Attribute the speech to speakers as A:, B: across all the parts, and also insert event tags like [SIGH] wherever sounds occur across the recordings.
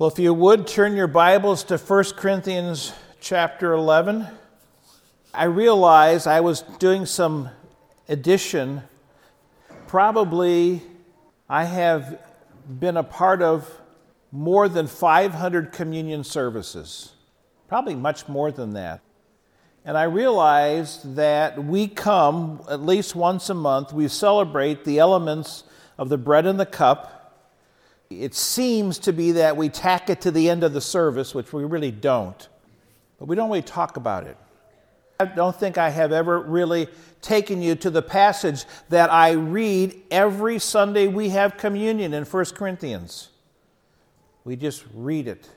A: Well, if you would turn your Bibles to 1 Corinthians chapter 11. I realized I was doing some addition. Probably I have been a part of more than 500 communion services, probably much more than that. And I realized that we come at least once a month, we celebrate the elements of the bread and the cup it seems to be that we tack it to the end of the service, which we really don't. But we don't really talk about it. I don't think I have ever really taken you to the passage that I read every Sunday we have communion in 1 Corinthians. We just read it.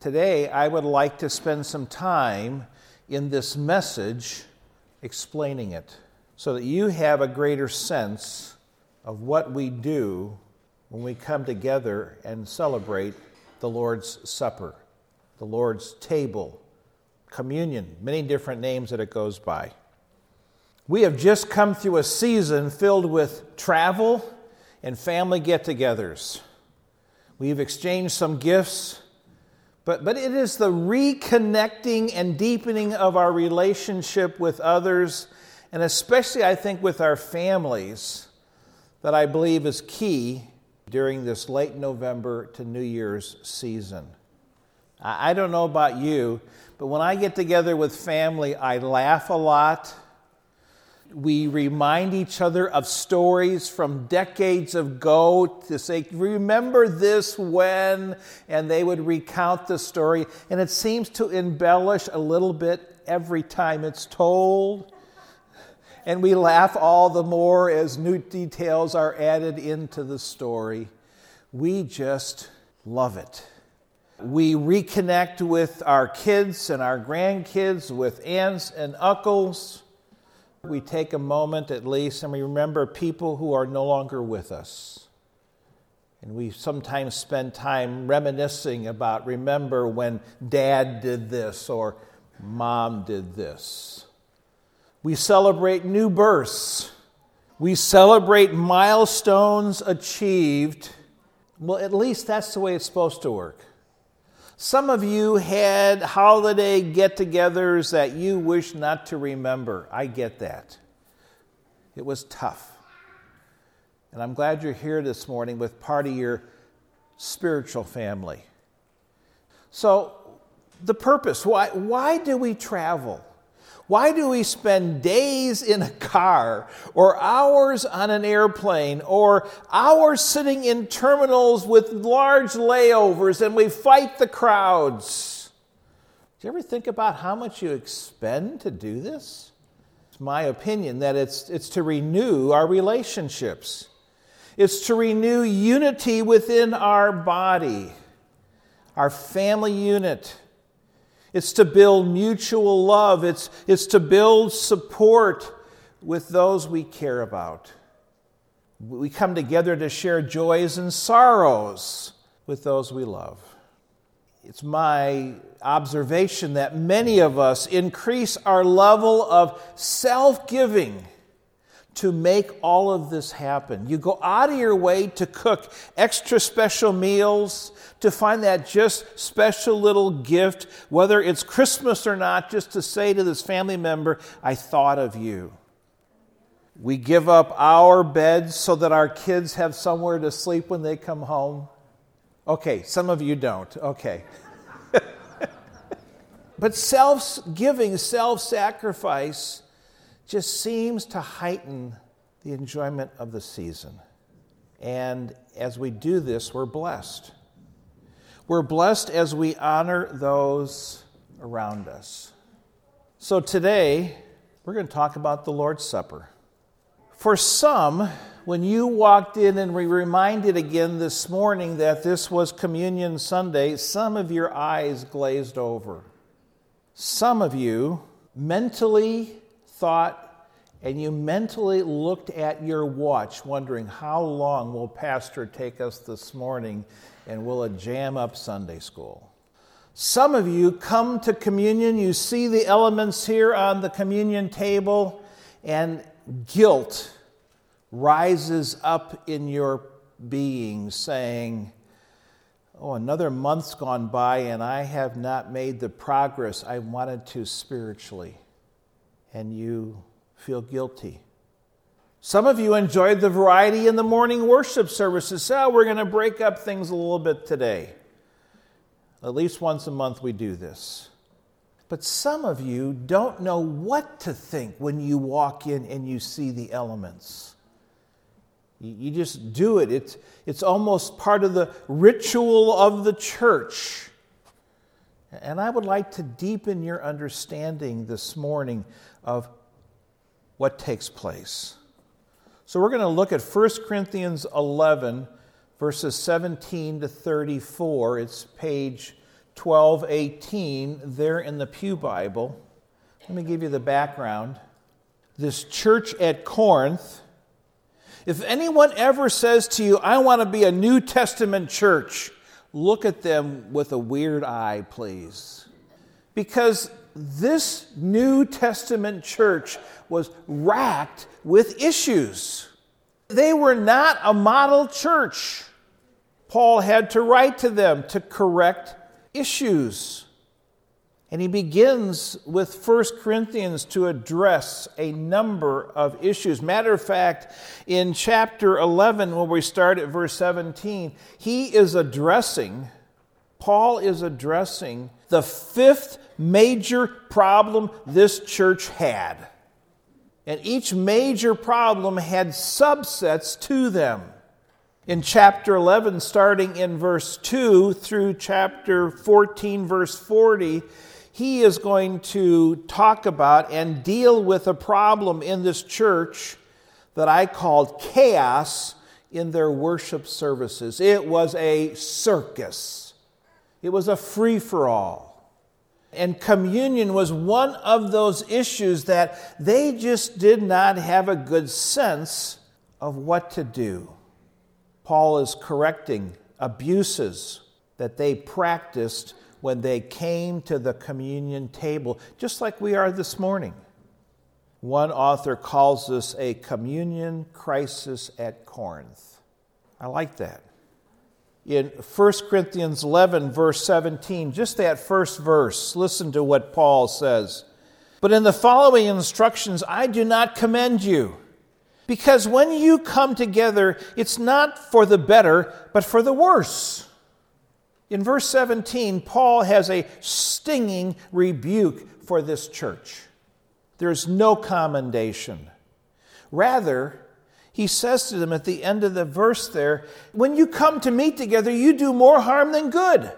A: Today, I would like to spend some time in this message explaining it so that you have a greater sense of what we do when we come together and celebrate the Lord's Supper, the Lord's table, communion, many different names that it goes by. We have just come through a season filled with travel and family get togethers. We've exchanged some gifts, but, but it is the reconnecting and deepening of our relationship with others, and especially, I think, with our families, that I believe is key during this late November to New Year's season. I don't know about you, but when I get together with family, I laugh a lot. We remind each other of stories from decades ago to say, Remember this when? And they would recount the story. And it seems to embellish a little bit every time it's told and we laugh all the more as new details are added into the story. We just love it. We reconnect with our kids and our grandkids, with aunts and uncles. We take a moment at least and we remember people who are no longer with us. And we sometimes spend time reminiscing about, remember when dad did this or mom did this. We celebrate new births. We celebrate milestones achieved. Well, at least that's the way it's supposed to work. Some of you had holiday get togethers that you wish not to remember. I get that. It was tough. And I'm glad you're here this morning with part of your spiritual family. So, the purpose why, why do we travel? Why do we spend days in a car or hours on an airplane or hours sitting in terminals with large layovers and we fight the crowds? Do you ever think about how much you expend to do this? It's my opinion that it's, it's to renew our relationships, it's to renew unity within our body, our family unit it's to build mutual love. It's, it's to build support with those we care about. We come together to share joys and sorrows with those we love. It's my observation that many of us increase our level of self giving to make all of this happen. You go out of your way to cook extra special meals, to find that just special little gift, whether it's Christmas or not, just to say to this family member, I thought of you. We give up our beds so that our kids have somewhere to sleep when they come home. Okay, some of you don't. Okay. [LAUGHS] but self giving, self sacrifice, just seems to heighten the enjoyment of the season. And as we do this, we're blessed. We're blessed as we honor those around us. So today, we're going to talk about the Lord's Supper. For some, when you walked in and we reminded again this morning that this was Communion Sunday, some of your eyes glazed over. Some of you mentally thought and you mentally looked at your watch, wondering how long will Pastor take us this morning and will it jam up Sunday school? Some of you come to communion, you see the elements here on the communion table, and guilt rises up in your being, saying, oh, another month's gone by and I have not made the progress I wanted to spiritually, and you feel guilty. Some of you enjoyed the variety in the morning worship services. So we're going to break up things a little bit today. At least once a month we do this. But some of you don't know what to think when you walk in and you see the elements. You just do it. It's, it's almost part of the ritual of the church. And I would like to deepen your understanding this morning of what takes place. So we're going to look at 1 Corinthians 11, verses 17 to 34. It's page 1218 there in the Pew Bible. Let me give you the background. This church at Corinth if anyone ever says to you, I want to be a New Testament church, look at them with a weird eye, please. Because this New Testament church was racked with issues. They were not a model church. Paul had to write to them to correct issues. And he begins with 1 Corinthians to address a number of issues. Matter of fact, in chapter 11, when we start at verse 17, he is addressing, Paul is addressing the fifth major problem this church had. And each major problem had subsets to them. In chapter 11, starting in verse 2 through chapter 14, verse 40, he is going to talk about and deal with a problem in this church that I called chaos in their worship services. It was a circus, it was a free for all. And communion was one of those issues that they just did not have a good sense of what to do. Paul is correcting abuses that they practiced when they came to the communion table, just like we are this morning. One author calls this a communion crisis at Corinth. I like that. In 1 Corinthians 11, verse 17, just that first verse, listen to what Paul says. But in the following instructions, I do not commend you. Because when you come together, it's not for the better, but for the worse. In verse 17, Paul has a stinging rebuke for this church. There's no commendation. Rather, he says to them at the end of the verse there, when you come to meet together, you do more harm than good.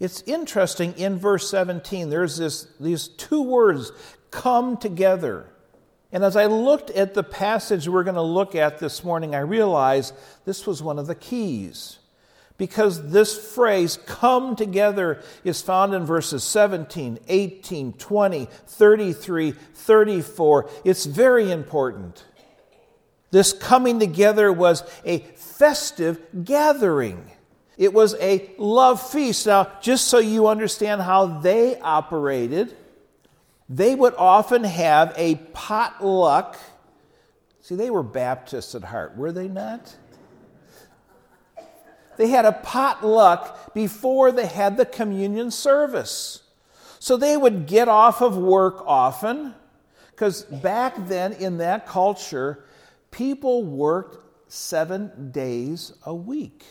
A: It's interesting in verse 17, there's this, these two words, come together. And as I looked at the passage we're going to look at this morning, I realized this was one of the keys because this phrase, come together, is found in verses 17, 18, 20, 33, 34. It's very important. This coming together was a festive gathering. It was a love feast. Now, just so you understand how they operated, they would often have a potluck. See, they were Baptists at heart, were they not? They had a potluck before they had the communion service. So they would get off of work often, because back then in that culture, people worked seven days a week.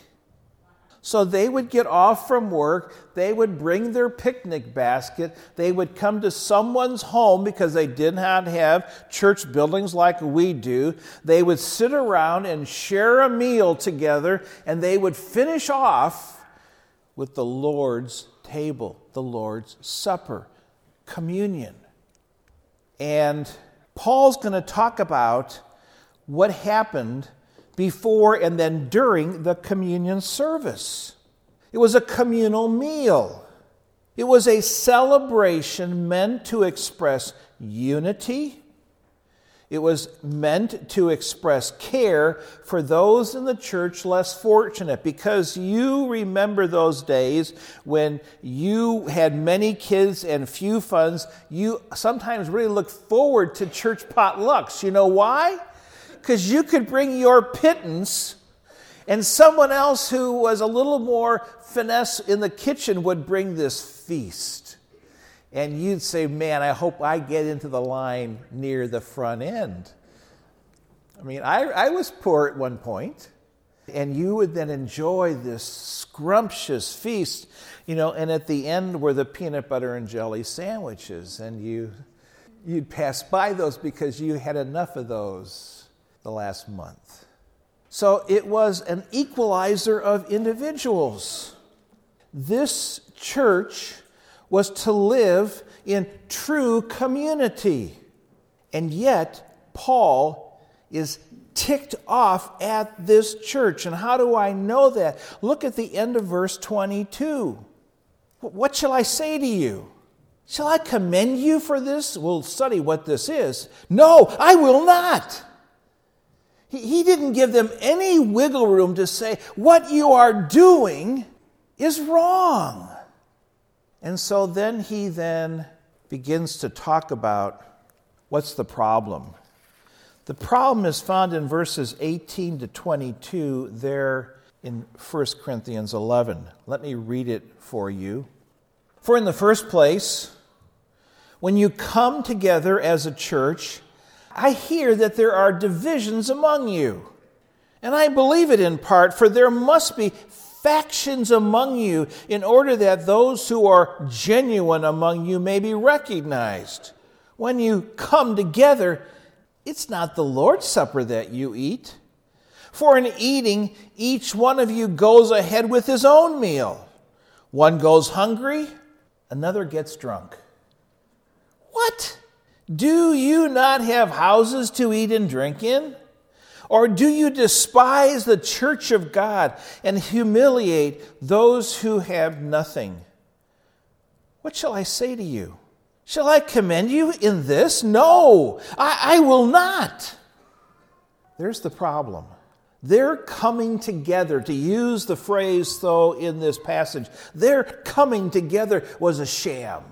A: So they would get off from work, they would bring their picnic basket, they would come to someone's home because they did not have church buildings like we do. They would sit around and share a meal together, and they would finish off with the Lord's table, the Lord's supper, communion. And Paul's going to talk about what happened before and then during the communion service. It was a communal meal. It was a celebration meant to express unity. It was meant to express care for those in the church less fortunate because you remember those days when you had many kids and few funds. You sometimes really look forward to church potlucks. You know why? Because you could bring your pittance And someone else who was a little more finesse in the kitchen would bring this feast. And you'd say, Man, I hope I get into the line near the front end. I mean, I, I was poor at one point, and you would then enjoy this scrumptious feast, you know, and at the end were the peanut butter and jelly sandwiches, and you, you'd pass by those because you had enough of those the last month. So it was an equalizer of individuals. This church was to live in true community. And yet, Paul is ticked off at this church. And how do I know that? Look at the end of verse 22. What shall I say to you? Shall I commend you for this? We'll study what this is. No, I will not. He, he didn't give them any wiggle room to say, what you are doing is wrong. And so then he then begins to talk about what's the problem. The problem is found in verses 18 to 22 there in 1 Corinthians 11. Let me read it for you. For in the first place, when you come together as a church, I hear that there are divisions among you. And I believe it in part, for there must be factions among you in order that those who are genuine among you may be recognized. When you come together, it's not the Lord's Supper that you eat. For in eating, each one of you goes ahead with his own meal. One goes hungry, another gets drunk. What? Do you not have houses to eat and drink in? Or do you despise the church of God and humiliate those who have nothing? What shall I say to you? Shall I commend you in this? No, I, I will not. There's the problem. They're coming together, to use the phrase, though, in this passage, their coming together was a sham.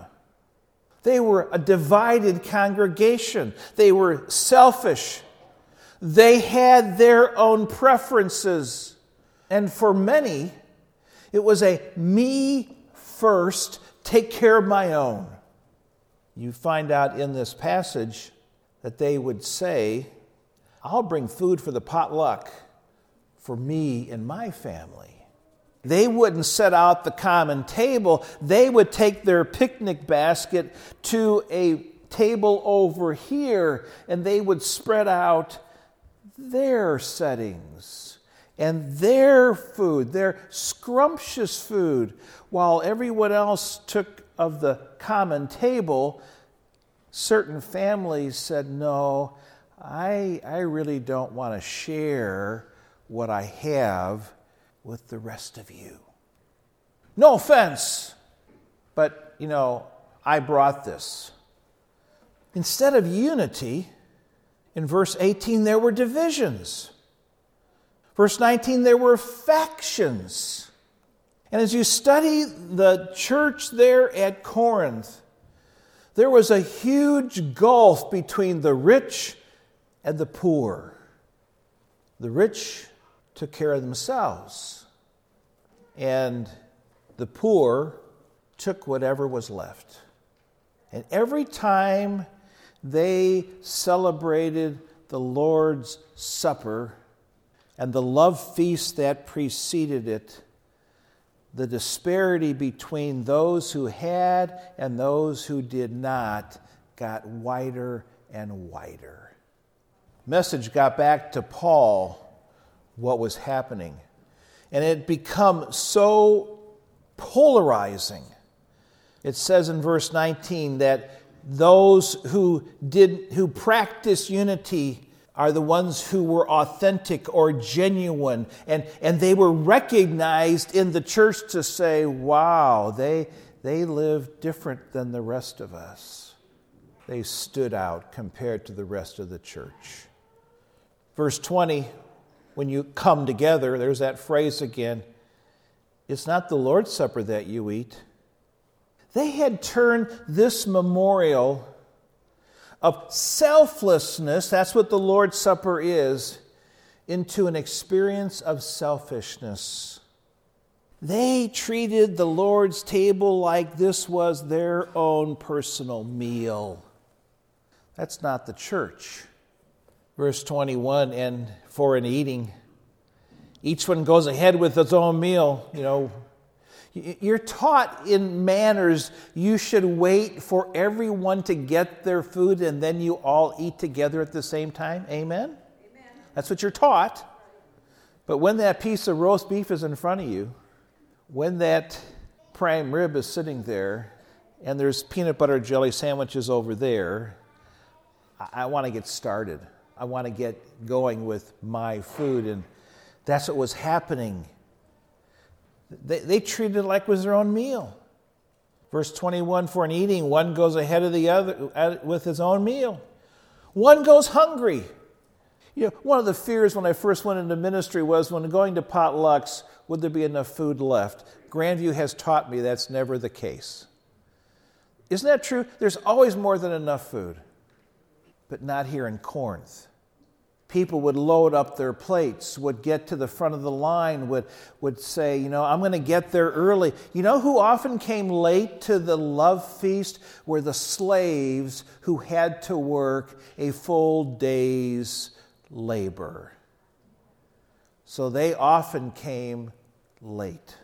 A: They were a divided congregation. They were selfish. They had their own preferences. And for many, it was a me first, take care of my own. You find out in this passage that they would say, I'll bring food for the potluck for me and my family. They wouldn't set out the common table. They would take their picnic basket to a table over here and they would spread out their settings and their food, their scrumptious food, while everyone else took of the common table, certain families said, No, I, I really don't want to share what I have with the rest of you. No offense, but you know, I brought this. Instead of unity, in verse 18, there were divisions. Verse 19, there were factions. And as you study the church there at Corinth, there was a huge gulf between the rich and the poor. The rich took care of themselves, and the poor took whatever was left. And every time they celebrated the Lord's Supper and the love feast that preceded it, the disparity between those who had and those who did not got wider and wider. Message got back to Paul what was happening. And it become so polarizing. It says in verse 19 that those who did who practice unity are the ones who were authentic or genuine. And, and they were recognized in the church to say wow they they live different than the rest of us. They stood out compared to the rest of the church. Verse 20 when you come together there's that phrase again it's not the lord's supper that you eat they had turned this memorial of selflessness, that's what the Lord's Supper is, into an experience of selfishness. They treated the Lord's table like this was their own personal meal. That's not the church. Verse 21 and for an eating, each one goes ahead with its own meal. You know, you're taught in manners you should wait for everyone to get their food and then you all eat together at the same time. Amen? Amen? That's what you're taught. But when that piece of roast beef is in front of you, when that prime rib is sitting there, and there's peanut butter jelly sandwiches over there, I, I want to get started. I want to get going with my food. And that's what was happening. They, they treated it like it was their own meal. Verse 21 For an eating, one goes ahead of the other with his own meal. One goes hungry. You know, one of the fears when I first went into ministry was when going to potlucks, would there be enough food left? Grandview has taught me that's never the case. Isn't that true? There's always more than enough food, but not here in Corinth. People would load up their plates, would get to the front of the line, would, would say, You know, I'm going to get there early. You know who often came late to the love feast? Were the slaves who had to work a full day's labor. So they often came late.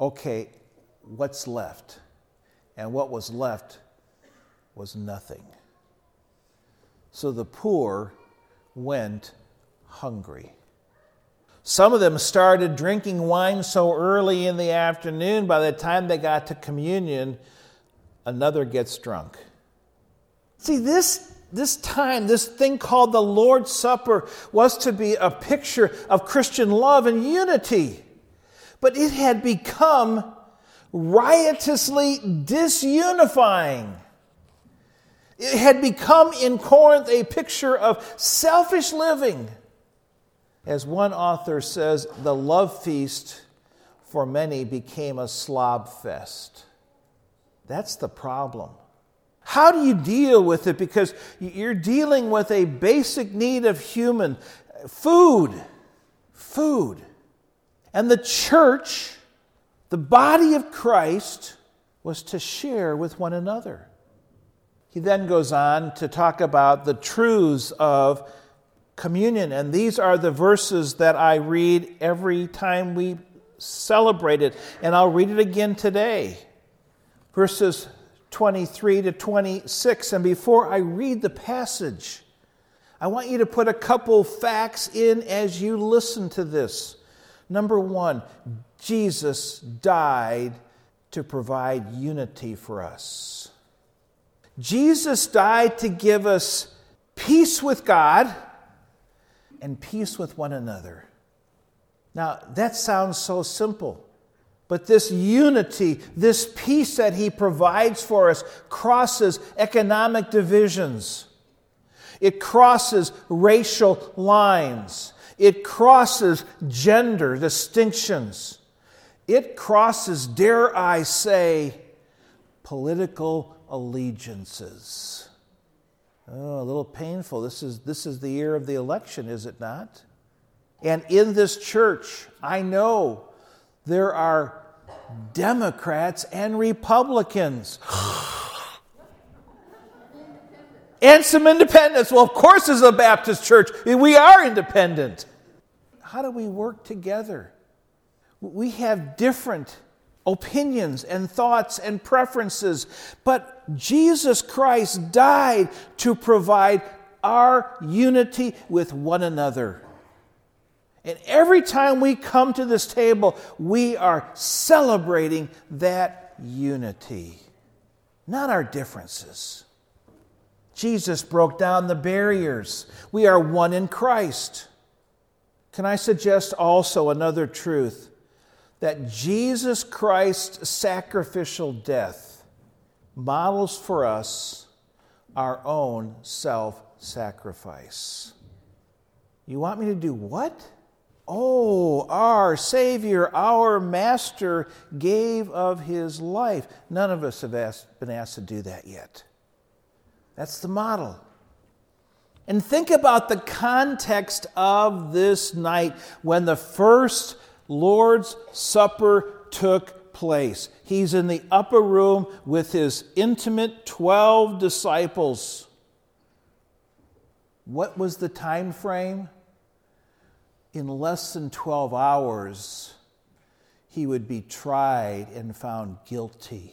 A: Okay, what's left? And what was left was nothing. So the poor went hungry. Some of them started drinking wine so early in the afternoon, by the time they got to communion, another gets drunk. See, this, this time, this thing called the Lord's Supper, was to be a picture of Christian love and unity. But it had become riotously disunifying. It had become in Corinth a picture of selfish living. As one author says, the love feast for many became a slob fest. That's the problem. How do you deal with it? Because you're dealing with a basic need of human food. Food. And the church, the body of Christ, was to share with one another. He then goes on to talk about the truths of communion. And these are the verses that I read every time we celebrate it. And I'll read it again today. Verses 23 to 26. And before I read the passage, I want you to put a couple facts in as you listen to this. Number one, Jesus died to provide unity for us. Jesus died to give us peace with God and peace with one another. Now, that sounds so simple. But this unity, this peace that he provides for us, crosses economic divisions. It crosses racial lines. It crosses gender distinctions. It crosses, dare I say, political allegiances. Oh, a little painful. This is, this is the year of the election, is it not? And in this church, I know there are Democrats and Republicans. [SIGHS] and some independents. Well, of course, as a Baptist church, we are independent. How do we work together? We have different opinions and thoughts and preferences, but Jesus Christ died to provide our unity with one another. And every time we come to this table, we are celebrating that unity, not our differences. Jesus broke down the barriers. We are one in Christ. Can I suggest also another truth? that Jesus Christ's sacrificial death models for us our own self sacrifice. You want me to do what? Oh, our Savior, our Master gave of His life. None of us have asked, been asked to do that yet. That's the model. And think about the context of this night when the first Lord's Supper took place. He's in the upper room with his intimate 12 disciples. What was the time frame? In less than 12 hours, he would be tried and found guilty.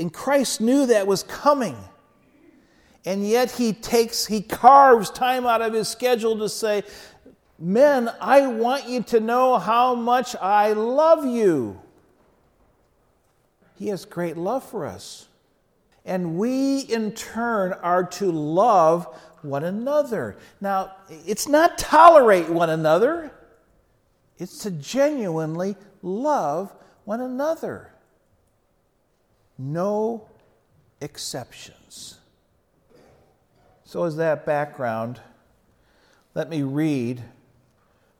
A: And Christ knew that was coming. And yet he takes, he carves time out of his schedule to say, Men, I want you to know how much I love you. He has great love for us. And we, in turn, are to love one another. Now, it's not tolerate one another, it's to genuinely love one another. No exceptions. So, as that background, let me read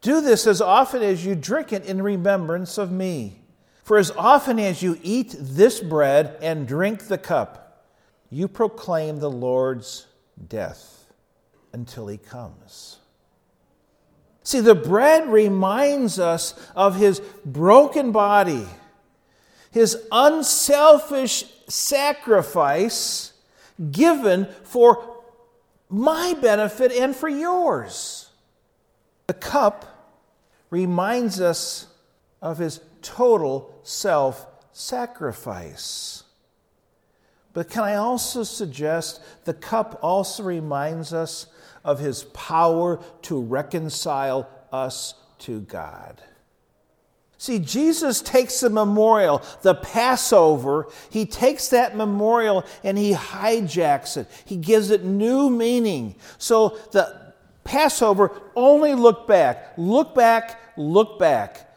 A: Do this as often as you drink it in remembrance of me. For as often as you eat this bread and drink the cup, you proclaim the Lord's death until he comes. See, the bread reminds us of his broken body his unselfish sacrifice given for my benefit and for yours. The cup reminds us of his total self sacrifice. But can I also suggest the cup also reminds us of his power to reconcile us to God? See, Jesus takes the memorial, the Passover, he takes that memorial and he hijacks it. He gives it new meaning. So the Passover only look back, look back, look back.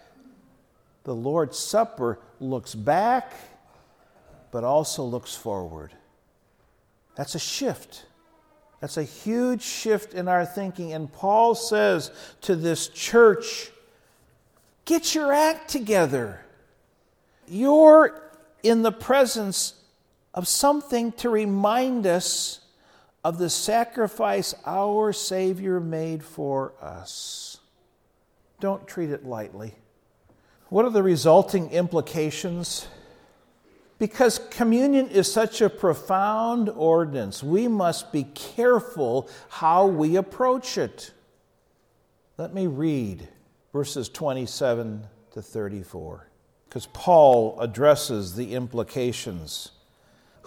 A: The Lord's Supper looks back, but also looks forward. That's a shift. That's a huge shift in our thinking. And Paul says to this church, Get your act together. You're in the presence of something to remind us of the sacrifice our Savior made for us. Don't treat it lightly. What are the resulting implications? Because communion is such a profound ordinance, we must be careful how we approach it. Let me read verses 27 to 34, because Paul addresses the implications.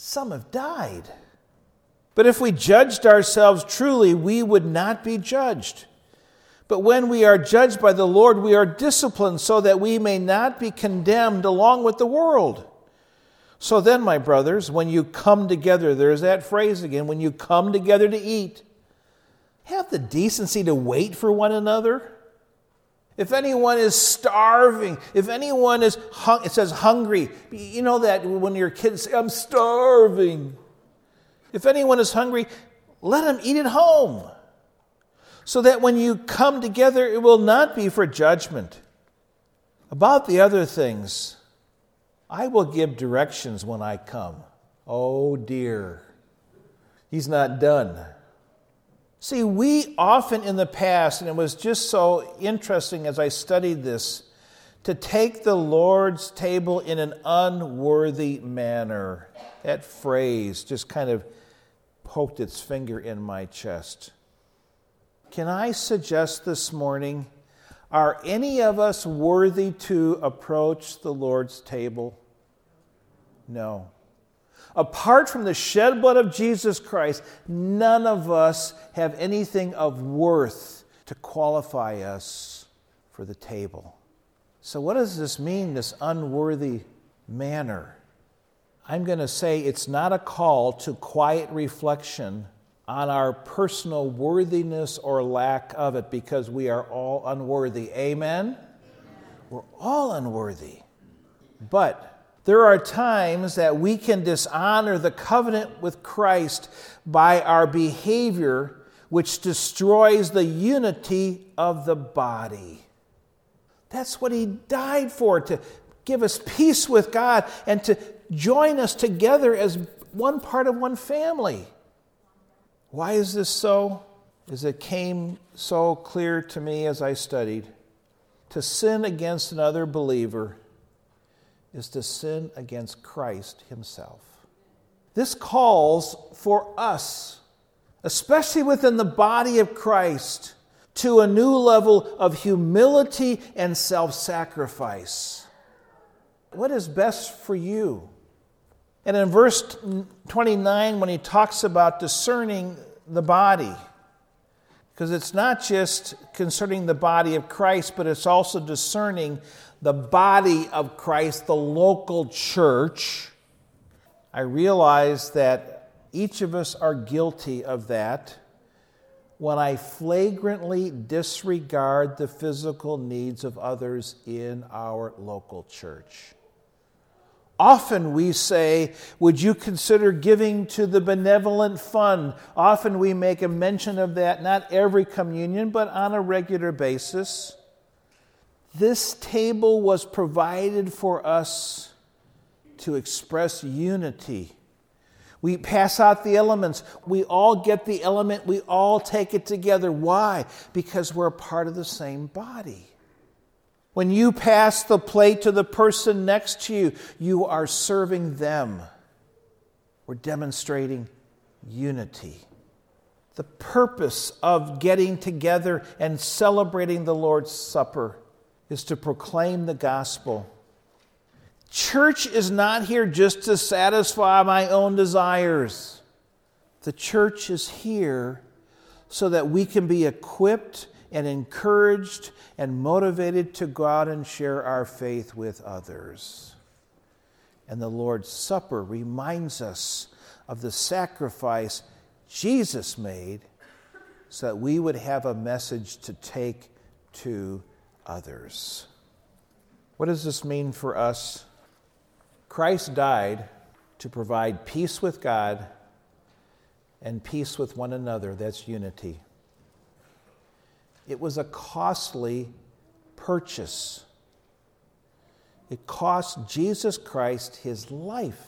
A: Some have died. But if we judged ourselves truly, we would not be judged. But when we are judged by the Lord, we are disciplined so that we may not be condemned along with the world. So then, my brothers, when you come together, there's that phrase again when you come together to eat, have the decency to wait for one another. If anyone is starving, if anyone is, hung, it says hungry. You know that when your kids say, I'm starving. If anyone is hungry, let him eat at home. So that when you come together, it will not be for judgment. About the other things, I will give directions when I come. Oh dear. He's not done. See, we often in the past, and it was just so interesting as I studied this, to take the Lord's table in an unworthy manner. That phrase just kind of poked its finger in my chest. Can I suggest this morning are any of us worthy to approach the Lord's table? No. Apart from the shed blood of Jesus Christ, none of us have anything of worth to qualify us for the table. So, what does this mean, this unworthy manner? I'm going to say it's not a call to quiet reflection on our personal worthiness or lack of it because we are all unworthy. Amen? We're all unworthy. But there are times that we can dishonor the covenant with Christ by our behavior, which destroys the unity of the body. That's what He died for, to give us peace with God and to join us together as one part of one family. Why is this so? As it came so clear to me as I studied. To sin against another believer is to sin against Christ Himself. This calls for us, especially within the body of Christ, to a new level of humility and self sacrifice. What is best for you? And in verse 29, when he talks about discerning the body, because it's not just concerning the body of Christ, but it's also discerning the body of Christ, the local church. I realize that each of us are guilty of that when I flagrantly disregard the physical needs of others in our local church. Often we say, Would you consider giving to the benevolent fund? Often we make a mention of that, not every communion, but on a regular basis. This table was provided for us to express unity. We pass out the elements. We all get the element. We all take it together. Why? Because we're a part of the same body. When you pass the plate to the person next to you, you are serving them. We're demonstrating unity. The purpose of getting together and celebrating the Lord's Supper is to proclaim the gospel. Church is not here just to satisfy my own desires. The church is here so that we can be equipped and encouraged and motivated to go out and share our faith with others. And the Lord's Supper reminds us of the sacrifice Jesus made so that we would have a message to take to others. What does this mean for us? Christ died to provide peace with God and peace with one another. That's unity. It was a costly purchase. It cost Jesus Christ his life.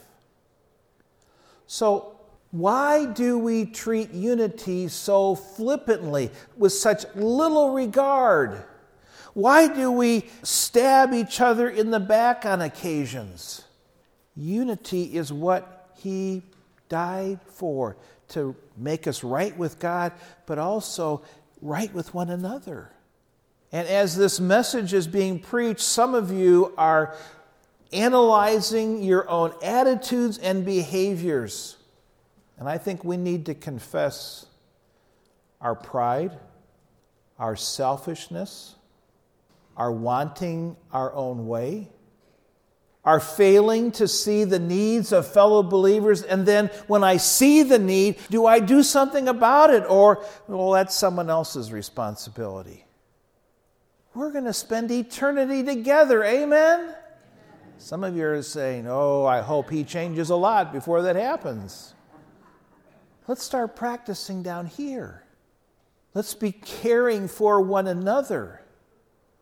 A: So, why do we treat unity so flippantly, with such little regard? Why do we stab each other in the back on occasions? Unity is what he died for to make us right with God, but also right with one another. And as this message is being preached, some of you are analyzing your own attitudes and behaviors. And I think we need to confess our pride, our selfishness, our wanting our own way are failing to see the needs of fellow believers. And then when I see the need, do I do something about it? Or, well, that's someone else's responsibility. We're going to spend eternity together. Amen? Some of you are saying, oh, I hope he changes a lot before that happens. Let's start practicing down here. Let's be caring for one another.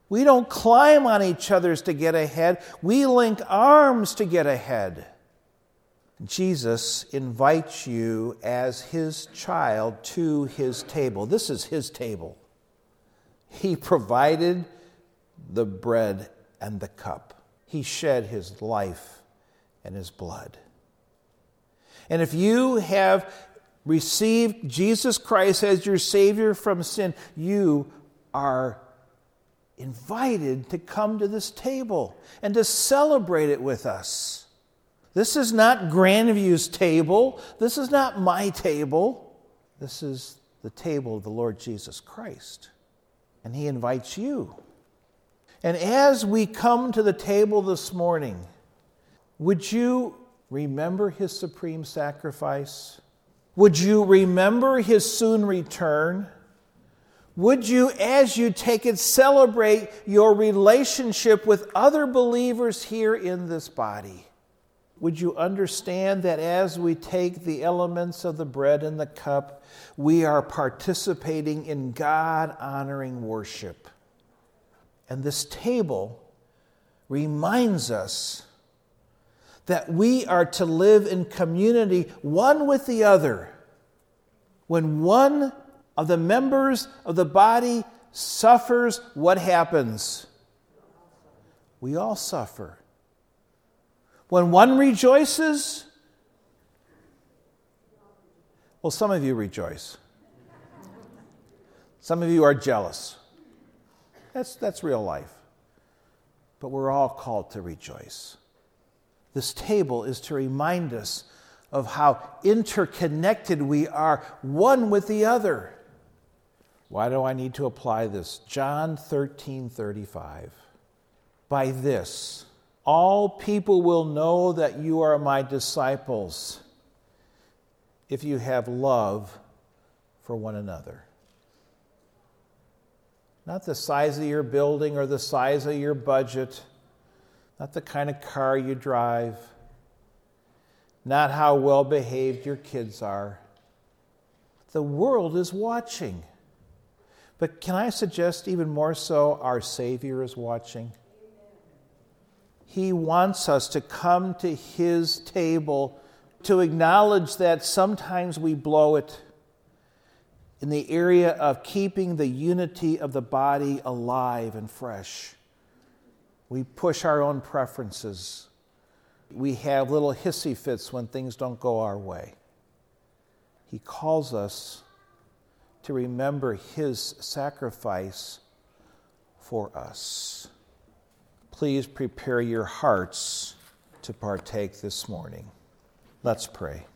A: We don't climb on each other's to get ahead, we link arms to get ahead. Jesus invites you as his child to his table. This is his table. He provided the bread and the cup, he shed his life and his blood. And if you have received Jesus Christ as your Savior from sin, you are invited to come to this table and to celebrate it with us. This is not Grandview's table. This is not my table. This is the table of the Lord Jesus Christ. And He invites you. And as we come to the table this morning, would you remember His supreme sacrifice? Would you remember His soon return? Would you, as you take it, celebrate your relationship with other believers here in this body? Would you understand that as we take the elements of the bread and the cup, we are participating in God honoring worship? And this table reminds us that we are to live in community one with the other. When one of the members of the body suffers, what happens? We all suffer. When one rejoices, well, some of you rejoice. Some of you are jealous. That's, that's real life. But we're all called to rejoice. This table is to remind us of how interconnected we are, one with the other. Why do I need to apply this? John 13 35. By this, all people will know that you are my disciples if you have love for one another. Not the size of your building or the size of your budget, not the kind of car you drive, not how well behaved your kids are. The world is watching. But can I suggest even more so, our Savior is watching? He wants us to come to His table to acknowledge that sometimes we blow it in the area of keeping the unity of the body alive and fresh. We push our own preferences. We have little hissy fits when things don't go our way. He calls us to remember his sacrifice for us. Please prepare your hearts to partake this morning. Let's pray.